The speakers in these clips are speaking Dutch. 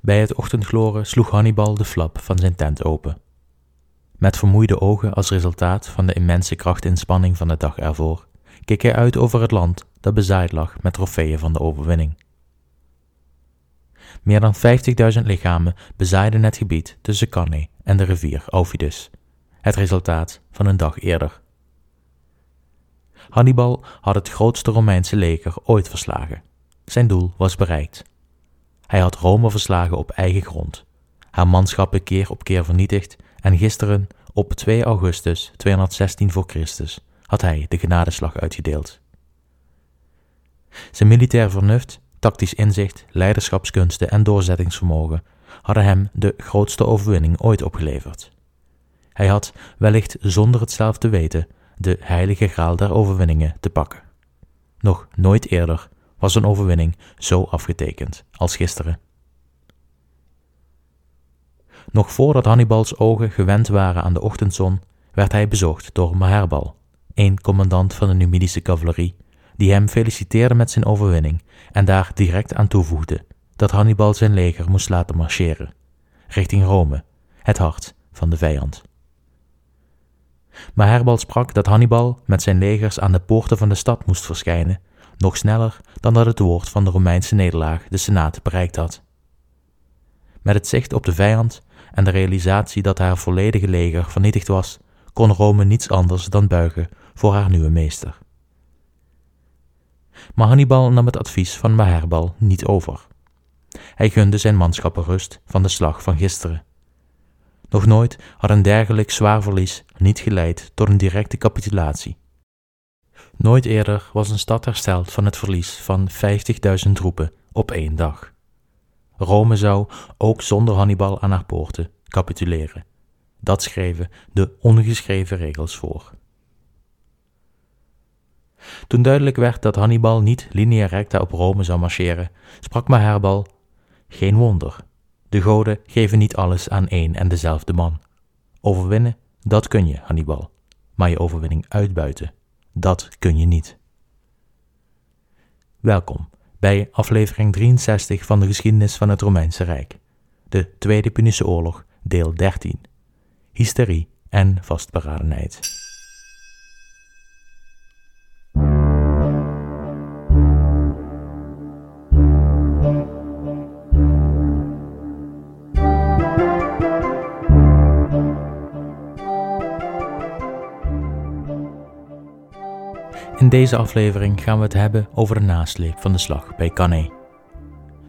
Bij het ochtendgloren sloeg Hannibal de flap van zijn tent open. Met vermoeide ogen als resultaat van de immense krachtinspanning van de dag ervoor, keek hij uit over het land dat bezaaid lag met trofeeën van de overwinning. Meer dan 50.000 lichamen bezaaiden het gebied tussen Cannae en de rivier Aufidus, het resultaat van een dag eerder. Hannibal had het grootste Romeinse leger ooit verslagen. Zijn doel was bereikt. Hij had Rome verslagen op eigen grond, haar manschappen keer op keer vernietigd en gisteren, op 2 augustus 216 voor Christus, had hij de genadeslag uitgedeeld. Zijn militair vernuft, tactisch inzicht, leiderschapskunsten en doorzettingsvermogen hadden hem de grootste overwinning ooit opgeleverd. Hij had, wellicht zonder het zelf te weten, de heilige graal der overwinningen te pakken. Nog nooit eerder was een overwinning zo afgetekend als gisteren. Nog voordat Hannibals ogen gewend waren aan de ochtendzon, werd hij bezocht door Maherbal, een commandant van de Numidische cavalerie, die hem feliciteerde met zijn overwinning en daar direct aan toevoegde dat Hannibal zijn leger moest laten marcheren, richting Rome, het hart van de vijand. Maherbal sprak dat Hannibal met zijn legers aan de poorten van de stad moest verschijnen, nog sneller dan dat het woord van de Romeinse nederlaag de Senaat bereikt had. Met het zicht op de vijand en de realisatie dat haar volledige leger vernietigd was, kon Rome niets anders dan buigen voor haar nieuwe meester. Maar Hannibal nam het advies van Maherbal niet over. Hij gunde zijn manschappen rust van de slag van gisteren. Nog nooit had een dergelijk zwaar verlies niet geleid tot een directe capitulatie. Nooit eerder was een stad hersteld van het verlies van 50.000 troepen op één dag. Rome zou, ook zonder Hannibal aan haar poorten, capituleren. Dat schreven de ongeschreven regels voor. Toen duidelijk werd dat Hannibal niet linea recta op Rome zou marcheren, sprak Maherbal: Geen wonder. De goden geven niet alles aan één en dezelfde man. Overwinnen, dat kun je, Hannibal. Maar je overwinning uitbuiten, dat kun je niet. Welkom bij aflevering 63 van de geschiedenis van het Romeinse Rijk. De Tweede Punische Oorlog, deel 13. Hysterie en vastberadenheid. Deze aflevering gaan we het hebben over de nasleep van de slag bij Cannae.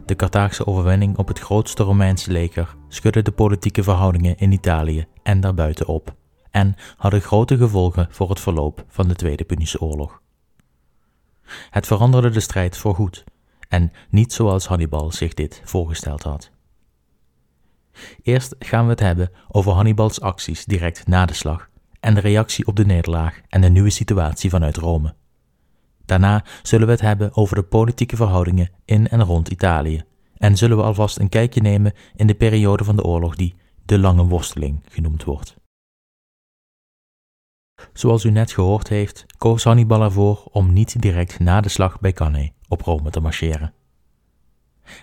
De Carthaagse overwinning op het grootste Romeinse leger schudde de politieke verhoudingen in Italië en daarbuiten op en hadden grote gevolgen voor het verloop van de Tweede Punische Oorlog. Het veranderde de strijd voorgoed en niet zoals Hannibal zich dit voorgesteld had. Eerst gaan we het hebben over Hannibals acties direct na de slag en de reactie op de nederlaag en de nieuwe situatie vanuit Rome. Daarna zullen we het hebben over de politieke verhoudingen in en rond Italië en zullen we alvast een kijkje nemen in de periode van de oorlog die de lange worsteling genoemd wordt. Zoals u net gehoord heeft, koos Hannibal ervoor om niet direct na de slag bij Cannae op Rome te marcheren.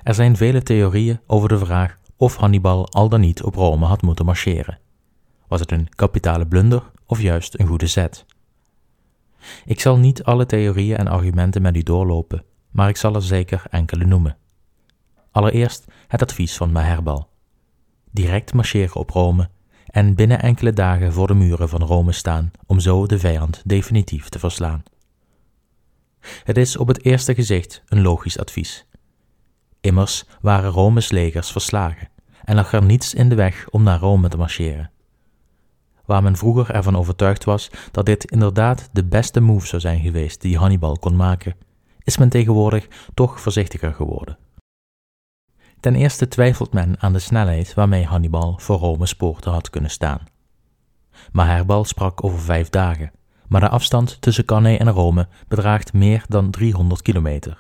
Er zijn vele theorieën over de vraag of Hannibal al dan niet op Rome had moeten marcheren. Was het een kapitale blunder of juist een goede zet? Ik zal niet alle theorieën en argumenten met u doorlopen, maar ik zal er zeker enkele noemen. Allereerst het advies van Maherbal. Direct marcheren op Rome en binnen enkele dagen voor de muren van Rome staan om zo de vijand definitief te verslaan. Het is op het eerste gezicht een logisch advies. Immers waren Rome's legers verslagen en lag er niets in de weg om naar Rome te marcheren waar men vroeger ervan overtuigd was dat dit inderdaad de beste move zou zijn geweest die Hannibal kon maken, is men tegenwoordig toch voorzichtiger geworden. Ten eerste twijfelt men aan de snelheid waarmee Hannibal voor Rome's poorten had kunnen staan. Maherbal sprak over vijf dagen, maar de afstand tussen Cannae en Rome bedraagt meer dan 300 kilometer.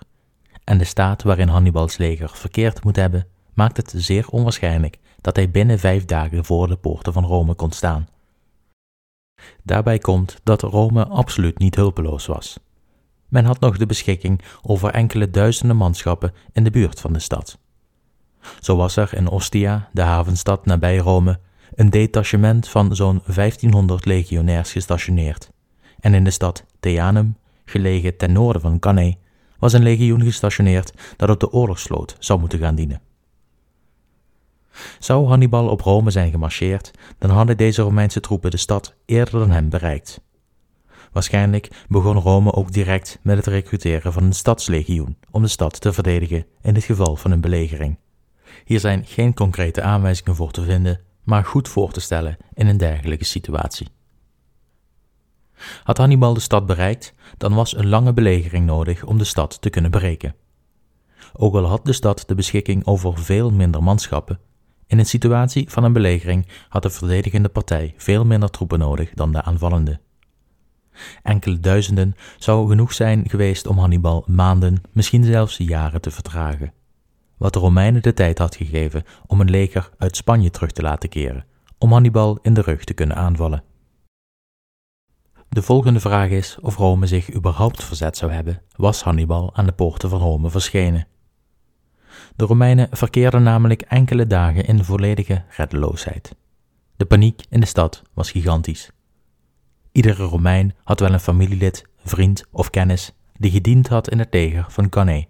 En de staat waarin Hannibals leger verkeerd moet hebben, maakt het zeer onwaarschijnlijk dat hij binnen vijf dagen voor de poorten van Rome kon staan. Daarbij komt dat Rome absoluut niet hulpeloos was. Men had nog de beschikking over enkele duizenden manschappen in de buurt van de stad. Zo was er in Ostia, de havenstad nabij Rome, een detachement van zo'n 1500 legionairs gestationeerd. En in de stad Teanum, gelegen ten noorden van Cannae, was een legioen gestationeerd dat op de oorlogsvloot zou moeten gaan dienen. Zou Hannibal op Rome zijn gemarcheerd, dan hadden deze Romeinse troepen de stad eerder dan hem bereikt. Waarschijnlijk begon Rome ook direct met het recruteren van een stadslegioen om de stad te verdedigen in het geval van een belegering. Hier zijn geen concrete aanwijzingen voor te vinden, maar goed voor te stellen in een dergelijke situatie. Had Hannibal de stad bereikt, dan was een lange belegering nodig om de stad te kunnen breken. Ook al had de stad de beschikking over veel minder manschappen, in een situatie van een belegering had de verdedigende partij veel minder troepen nodig dan de aanvallende. Enkele duizenden zou genoeg zijn geweest om Hannibal maanden, misschien zelfs jaren te vertragen. Wat de Romeinen de tijd had gegeven om een leger uit Spanje terug te laten keren, om Hannibal in de rug te kunnen aanvallen. De volgende vraag is of Rome zich überhaupt verzet zou hebben, was Hannibal aan de poorten van Rome verschenen. De Romeinen verkeerden namelijk enkele dagen in volledige reddeloosheid. De paniek in de stad was gigantisch. Iedere Romein had wel een familielid, vriend of kennis die gediend had in het leger van Cannae.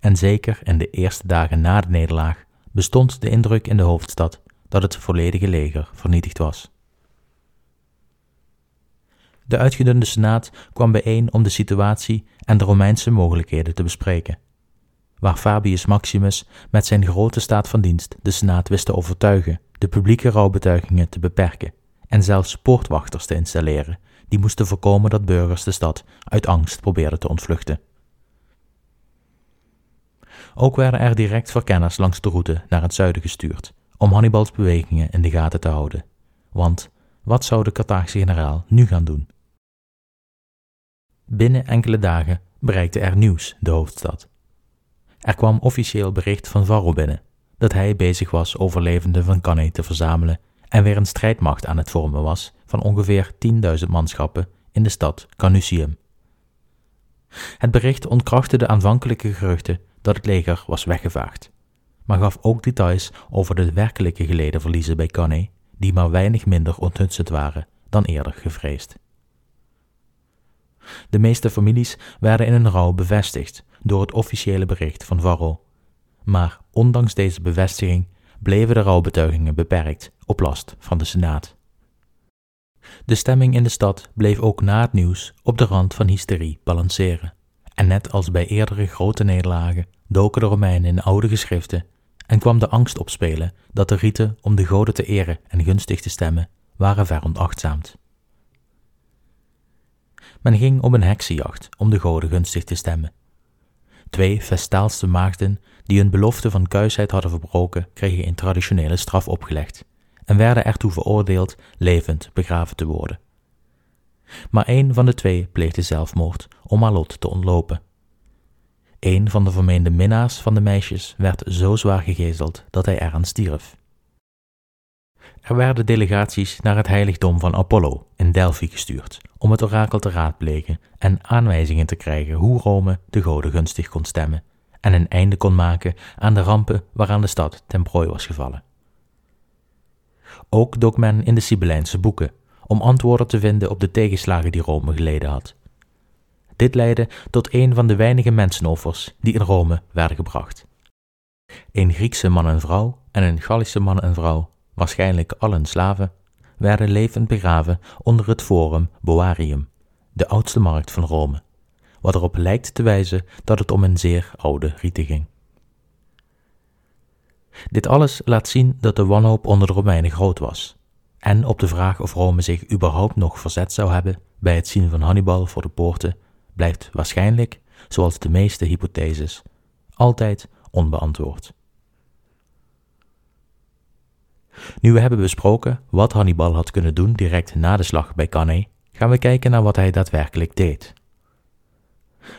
En zeker in de eerste dagen na de nederlaag bestond de indruk in de hoofdstad dat het volledige leger vernietigd was. De uitgedunde senaat kwam bijeen om de situatie en de Romeinse mogelijkheden te bespreken. Waar Fabius Maximus met zijn grote staat van dienst de senaat wist te overtuigen de publieke rouwbetuigingen te beperken en zelfs poortwachters te installeren, die moesten voorkomen dat burgers de stad uit angst probeerden te ontvluchten. Ook werden er direct verkenners langs de route naar het zuiden gestuurd, om Hannibals bewegingen in de gaten te houden. Want wat zou de Carthaagse generaal nu gaan doen? Binnen enkele dagen bereikte er nieuws de hoofdstad. Er kwam officieel bericht van Varro binnen dat hij bezig was overlevenden van Cannae te verzamelen en weer een strijdmacht aan het vormen was van ongeveer 10.000 manschappen in de stad Canusium. Het bericht ontkrachtte de aanvankelijke geruchten dat het leger was weggevaagd, maar gaf ook details over de werkelijke geleden verliezen bij Cannae, die maar weinig minder onthutsend waren dan eerder gevreesd. De meeste families werden in hun rouw bevestigd door het officiële bericht van Varro. Maar ondanks deze bevestiging bleven de rouwbetuigingen beperkt op last van de Senaat. De stemming in de stad bleef ook na het nieuws op de rand van hysterie balanceren. En net als bij eerdere grote nederlagen doken de Romeinen in oude geschriften en kwam de angst opspelen dat de riten om de goden te eren en gunstig te stemmen waren veronachtzaamd. Men ging op een heksenjacht om de goden gunstig te stemmen. Twee Vestaalste maagden die hun belofte van kuisheid hadden verbroken, kregen een traditionele straf opgelegd en werden ertoe veroordeeld levend begraven te worden. Maar een van de twee pleegde zelfmoord om haar lot te ontlopen. Een van de vermeende minnaars van de meisjes werd zo zwaar gegezeld dat hij eraan stierf. Er werden delegaties naar het heiligdom van Apollo in Delphi gestuurd om het orakel te raadplegen en aanwijzingen te krijgen hoe Rome de goden gunstig kon stemmen en een einde kon maken aan de rampen waaraan de stad ten prooi was gevallen. Ook dook men in de Sibylijnse boeken om antwoorden te vinden op de tegenslagen die Rome geleden had. Dit leidde tot een van de weinige mensenoffers die in Rome werden gebracht. Een Griekse man en vrouw en een Gallische man en vrouw, waarschijnlijk allen slaven, werden levend begraven onder het Forum Boarium, de oudste markt van Rome, wat erop lijkt te wijzen dat het om een zeer oude rite ging. Dit alles laat zien dat de wanhoop onder de Romeinen groot was, en op de vraag of Rome zich überhaupt nog verzet zou hebben bij het zien van Hannibal voor de poorten, blijft waarschijnlijk, zoals de meeste hypotheses, altijd onbeantwoord. Nu we hebben besproken wat Hannibal had kunnen doen direct na de slag bij Cannae, gaan we kijken naar wat hij daadwerkelijk deed.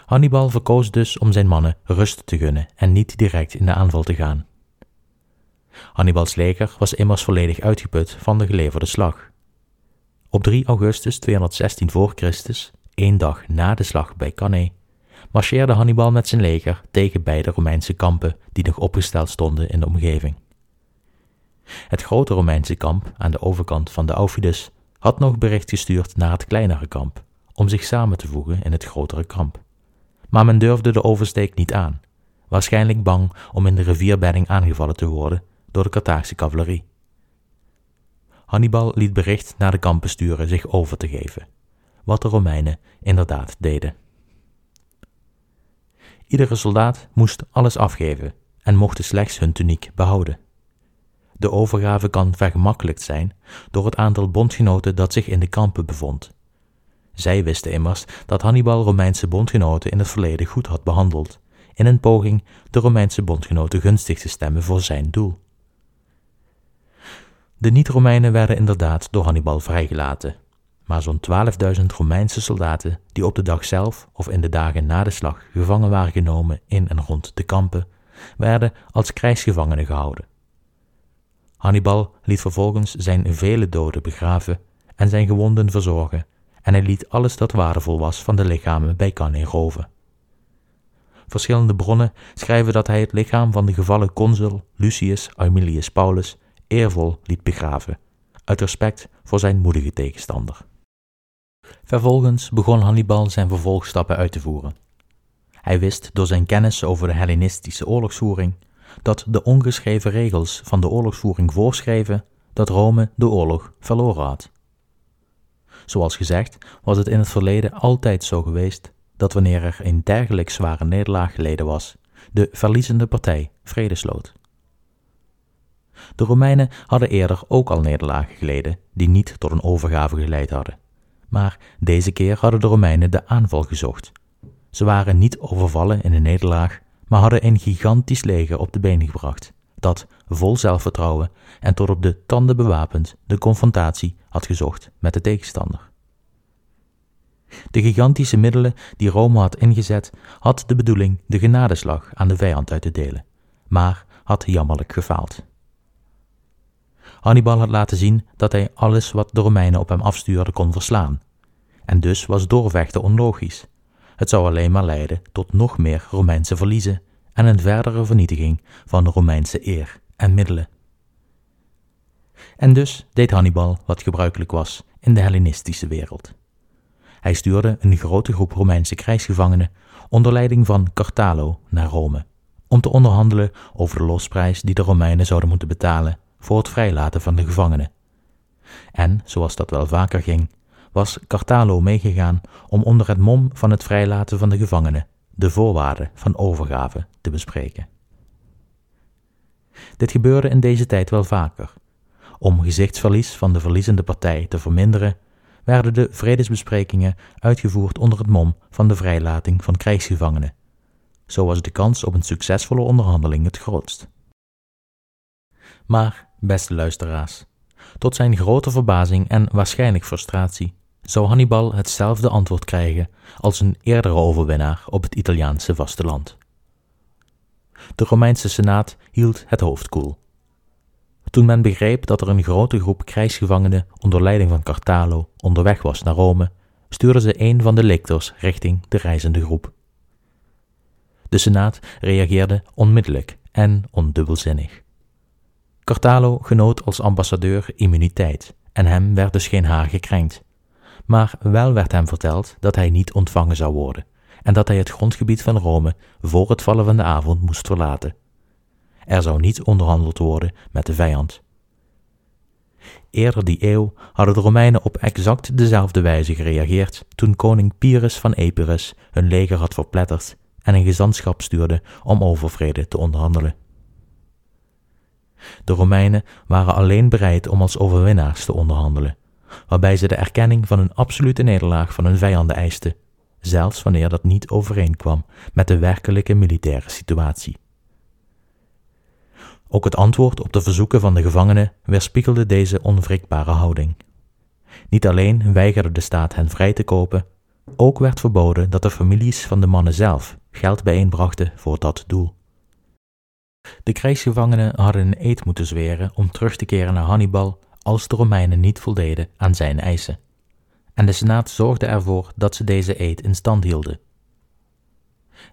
Hannibal verkoos dus om zijn mannen rust te gunnen en niet direct in de aanval te gaan. Hannibals leger was immers volledig uitgeput van de geleverde slag. Op 3 augustus 216 voor Christus, één dag na de slag bij Cannae, marcheerde Hannibal met zijn leger tegen beide Romeinse kampen die nog opgesteld stonden in de omgeving. Het grote Romeinse kamp aan de overkant van de Aufidus had nog bericht gestuurd naar het kleinere kamp om zich samen te voegen in het grotere kamp. Maar men durfde de oversteek niet aan, waarschijnlijk bang om in de rivierbedding aangevallen te worden door de Carthaagse cavalerie. Hannibal liet bericht naar de kampen sturen zich over te geven, wat de Romeinen inderdaad deden. Iedere soldaat moest alles afgeven en mocht slechts hun tuniek behouden. De overgave kan vergemakkelijkt zijn door het aantal bondgenoten dat zich in de kampen bevond. Zij wisten immers dat Hannibal Romeinse bondgenoten in het verleden goed had behandeld, in een poging de Romeinse bondgenoten gunstig te stemmen voor zijn doel. De niet-Romeinen werden inderdaad door Hannibal vrijgelaten, maar zo'n 12.000 Romeinse soldaten die op de dag zelf of in de dagen na de slag gevangen waren genomen in en rond de kampen, werden als krijgsgevangenen gehouden. Hannibal liet vervolgens zijn vele doden begraven en zijn gewonden verzorgen, en hij liet alles dat waardevol was van de lichamen bij Cannae roven. Verschillende bronnen schrijven dat hij het lichaam van de gevallen consul Lucius Aemilius Paulus eervol liet begraven, uit respect voor zijn moedige tegenstander. Vervolgens begon Hannibal zijn vervolgstappen uit te voeren. Hij wist door zijn kennis over de Hellenistische oorlogsvoering dat de ongeschreven regels van de oorlogsvoering voorschreven dat Rome de oorlog verloren had. Zoals gezegd was het in het verleden altijd zo geweest dat wanneer er een dergelijk zware nederlaag geleden was, de verliezende partij vrede sloot. De Romeinen hadden eerder ook al nederlagen geleden die niet tot een overgave geleid hadden. Maar deze keer hadden de Romeinen de aanval gezocht. Ze waren niet overvallen in een nederlaag, maar hadden een gigantisch leger op de been gebracht, dat vol zelfvertrouwen en tot op de tanden bewapend de confrontatie had gezocht met de tegenstander. De gigantische middelen die Rome had ingezet, had de bedoeling de genadeslag aan de vijand uit te delen, maar had jammerlijk gefaald. Hannibal had laten zien dat hij alles wat de Romeinen op hem afstuurden kon verslaan, en dus was doorvechten onlogisch. Het zou alleen maar leiden tot nog meer Romeinse verliezen en een verdere vernietiging van de Romeinse eer en middelen. En dus deed Hannibal wat gebruikelijk was in de Hellenistische wereld. Hij stuurde een grote groep Romeinse krijgsgevangenen onder leiding van Cartalo naar Rome, om te onderhandelen over de losprijs die de Romeinen zouden moeten betalen voor het vrijlaten van de gevangenen. En, zoals dat wel vaker ging, was Cartalo meegegaan om onder het mom van het vrijlaten van de gevangenen de voorwaarden van overgave te bespreken. Dit gebeurde in deze tijd wel vaker. Om gezichtsverlies van de verliezende partij te verminderen, werden de vredesbesprekingen uitgevoerd onder het mom van de vrijlating van krijgsgevangenen. Zo was de kans op een succesvolle onderhandeling het grootst. Maar, beste luisteraars, tot zijn grote verbazing en waarschijnlijk frustratie zou Hannibal hetzelfde antwoord krijgen als een eerdere overwinnaar op het Italiaanse vasteland. De Romeinse Senaat hield het hoofd koel. Toen men begreep dat er een grote groep krijgsgevangenen onder leiding van Cartalo onderweg was naar Rome, stuurden ze een van de lictors richting de reizende groep. De Senaat reageerde onmiddellijk en ondubbelzinnig. Cartalo genoot als ambassadeur immuniteit en hem werd dus geen haar gekrenkt. Maar wel werd hem verteld dat hij niet ontvangen zou worden en dat hij het grondgebied van Rome voor het vallen van de avond moest verlaten. Er zou niet onderhandeld worden met de vijand. Eerder die eeuw hadden de Romeinen op exact dezelfde wijze gereageerd toen koning Pyrrhus van Epirus hun leger had verpletterd en een gezantschap stuurde om over vrede te onderhandelen. De Romeinen waren alleen bereid om als overwinnaars te onderhandelen, waarbij ze de erkenning van een absolute nederlaag van hun vijanden eisten, zelfs wanneer dat niet overeenkwam met de werkelijke militaire situatie. Ook het antwoord op de verzoeken van de gevangenen weerspiegelde deze onwrikbare houding. Niet alleen weigerde de staat hen vrij te kopen, ook werd verboden dat de families van de mannen zelf geld bijeenbrachten voor dat doel. De krijgsgevangenen hadden een eed moeten zweren om terug te keren naar Hannibal als de Romeinen niet voldeden aan zijn eisen. En de Senaat zorgde ervoor dat ze deze eed in stand hielden.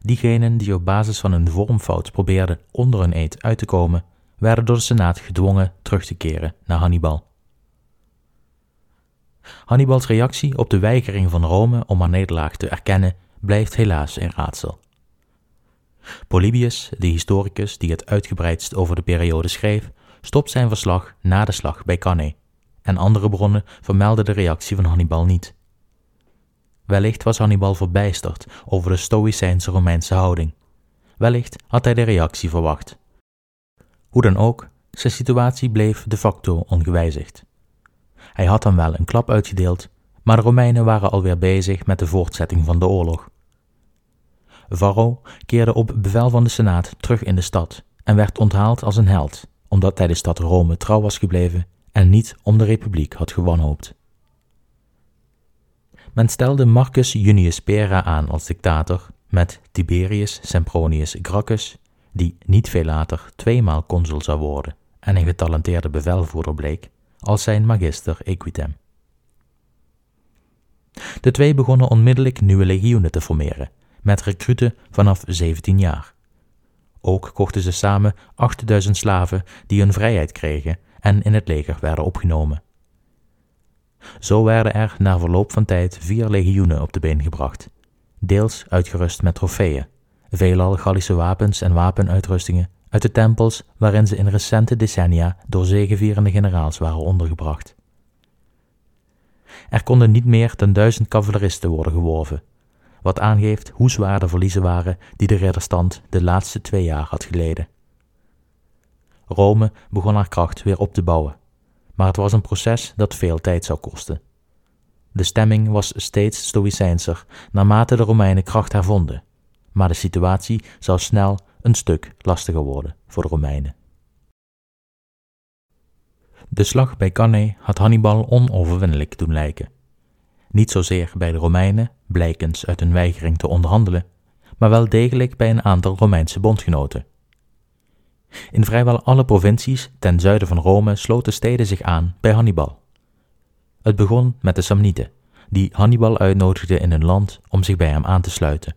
Diegenen die op basis van een vormfout probeerden onder een eed uit te komen, werden door de Senaat gedwongen terug te keren naar Hannibal. Hannibals reactie op de weigering van Rome om haar nederlaag te erkennen blijft helaas een raadsel. Polybius, de historicus die het uitgebreidst over de periode schreef, stopt zijn verslag na de slag bij Cannae, en andere bronnen vermelden de reactie van Hannibal niet. Wellicht was Hannibal verbijsterd over de Stoïcijnse Romeinse houding. Wellicht had hij de reactie verwacht. Hoe dan ook, zijn situatie bleef de facto ongewijzigd. Hij had dan wel een klap uitgedeeld, maar de Romeinen waren alweer bezig met de voortzetting van de oorlog. Varro keerde op bevel van de Senaat terug in de stad en werd onthaald als een held, omdat hij de stad Rome trouw was gebleven en niet om de republiek had gewanhoopt. Men stelde Marcus Junius Pera aan als dictator met Tiberius Sempronius Gracchus, die niet veel later tweemaal consul zou worden en een getalenteerde bevelvoerder bleek, als zijn magister equitem. De twee begonnen onmiddellijk nieuwe legioenen te formeren, met recruten vanaf 17 jaar. Ook kochten ze samen 8000 slaven die hun vrijheid kregen en in het leger werden opgenomen. Zo werden er na verloop van tijd vier legioenen op de been gebracht, deels uitgerust met trofeeën, veelal Gallische wapens en wapenuitrustingen uit de tempels waarin ze in recente decennia door zegevierende generaals waren ondergebracht. Er konden niet meer dan duizend cavaleristen worden geworven, wat aangeeft hoe zwaar de verliezen waren die de ridderstand de laatste twee jaar had geleden. Rome begon haar kracht weer op te bouwen, maar het was een proces dat veel tijd zou kosten. De stemming was steeds stoïcijnser naarmate de Romeinen kracht hervonden, maar de situatie zou snel een stuk lastiger worden voor de Romeinen. De slag bij Cannae had Hannibal onoverwinnelijk doen lijken. Niet zozeer bij de Romeinen, blijkens uit hun weigering te onderhandelen, maar wel degelijk bij een aantal Romeinse bondgenoten. In vrijwel alle provincies ten zuiden van Rome sloten steden zich aan bij Hannibal. Het begon met de Samnieten, die Hannibal uitnodigden in hun land om zich bij hem aan te sluiten.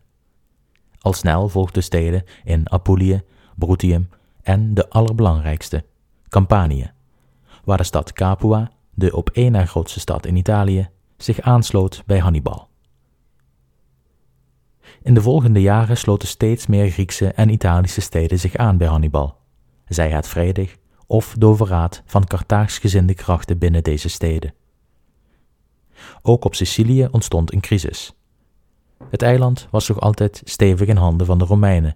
Al snel volgden steden in Apulië, Bruttium en de allerbelangrijkste, Campanië, waar de stad Capua, de op één na grootste stad in Italië, zich aansloot bij Hannibal. In de volgende jaren sloten steeds meer Griekse en Italische steden zich aan bij Hannibal, zij het vredig of door verraad van Carthaagsgezinde krachten binnen deze steden. Ook op Sicilië ontstond een crisis. Het eiland was nog altijd stevig in handen van de Romeinen,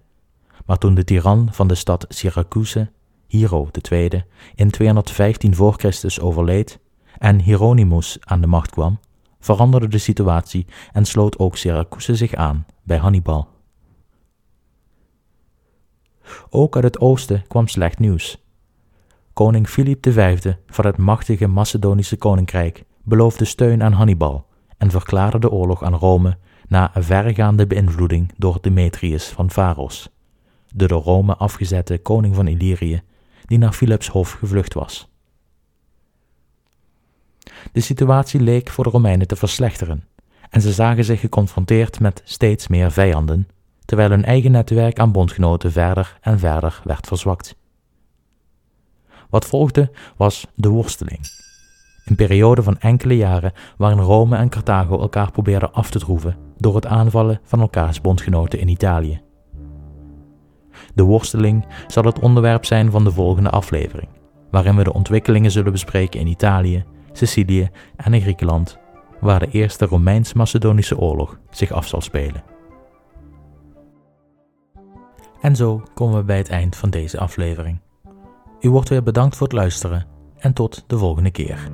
maar toen de tiran van de stad Syracuse, Hero II, in 215 voor Christus overleed en Hieronymus aan de macht kwam, veranderde de situatie en sloot ook Syracuse zich aan bij Hannibal. Ook uit het oosten kwam slecht nieuws. Koning Filip V van het machtige Macedonische koninkrijk beloofde steun aan Hannibal en verklaarde de oorlog aan Rome na verregaande beïnvloeding door Demetrius van Pharos, de door Rome afgezette koning van Illyrië, die naar Philips hof gevlucht was. De situatie leek voor de Romeinen te verslechteren, en ze zagen zich geconfronteerd met steeds meer vijanden, terwijl hun eigen netwerk aan bondgenoten verder en verder werd verzwakt. Wat volgde was de worsteling. Een periode van enkele jaren waarin Rome en Carthago elkaar probeerden af te troeven door het aanvallen van elkaars bondgenoten in Italië. De worsteling zal het onderwerp zijn van de volgende aflevering, waarin we de ontwikkelingen zullen bespreken in Italië, Sicilië en in Griekenland, waar de Eerste Romeins-Macedonische Oorlog zich af zal spelen. En zo komen we bij het eind van deze aflevering. U wordt weer bedankt voor het luisteren en tot de volgende keer.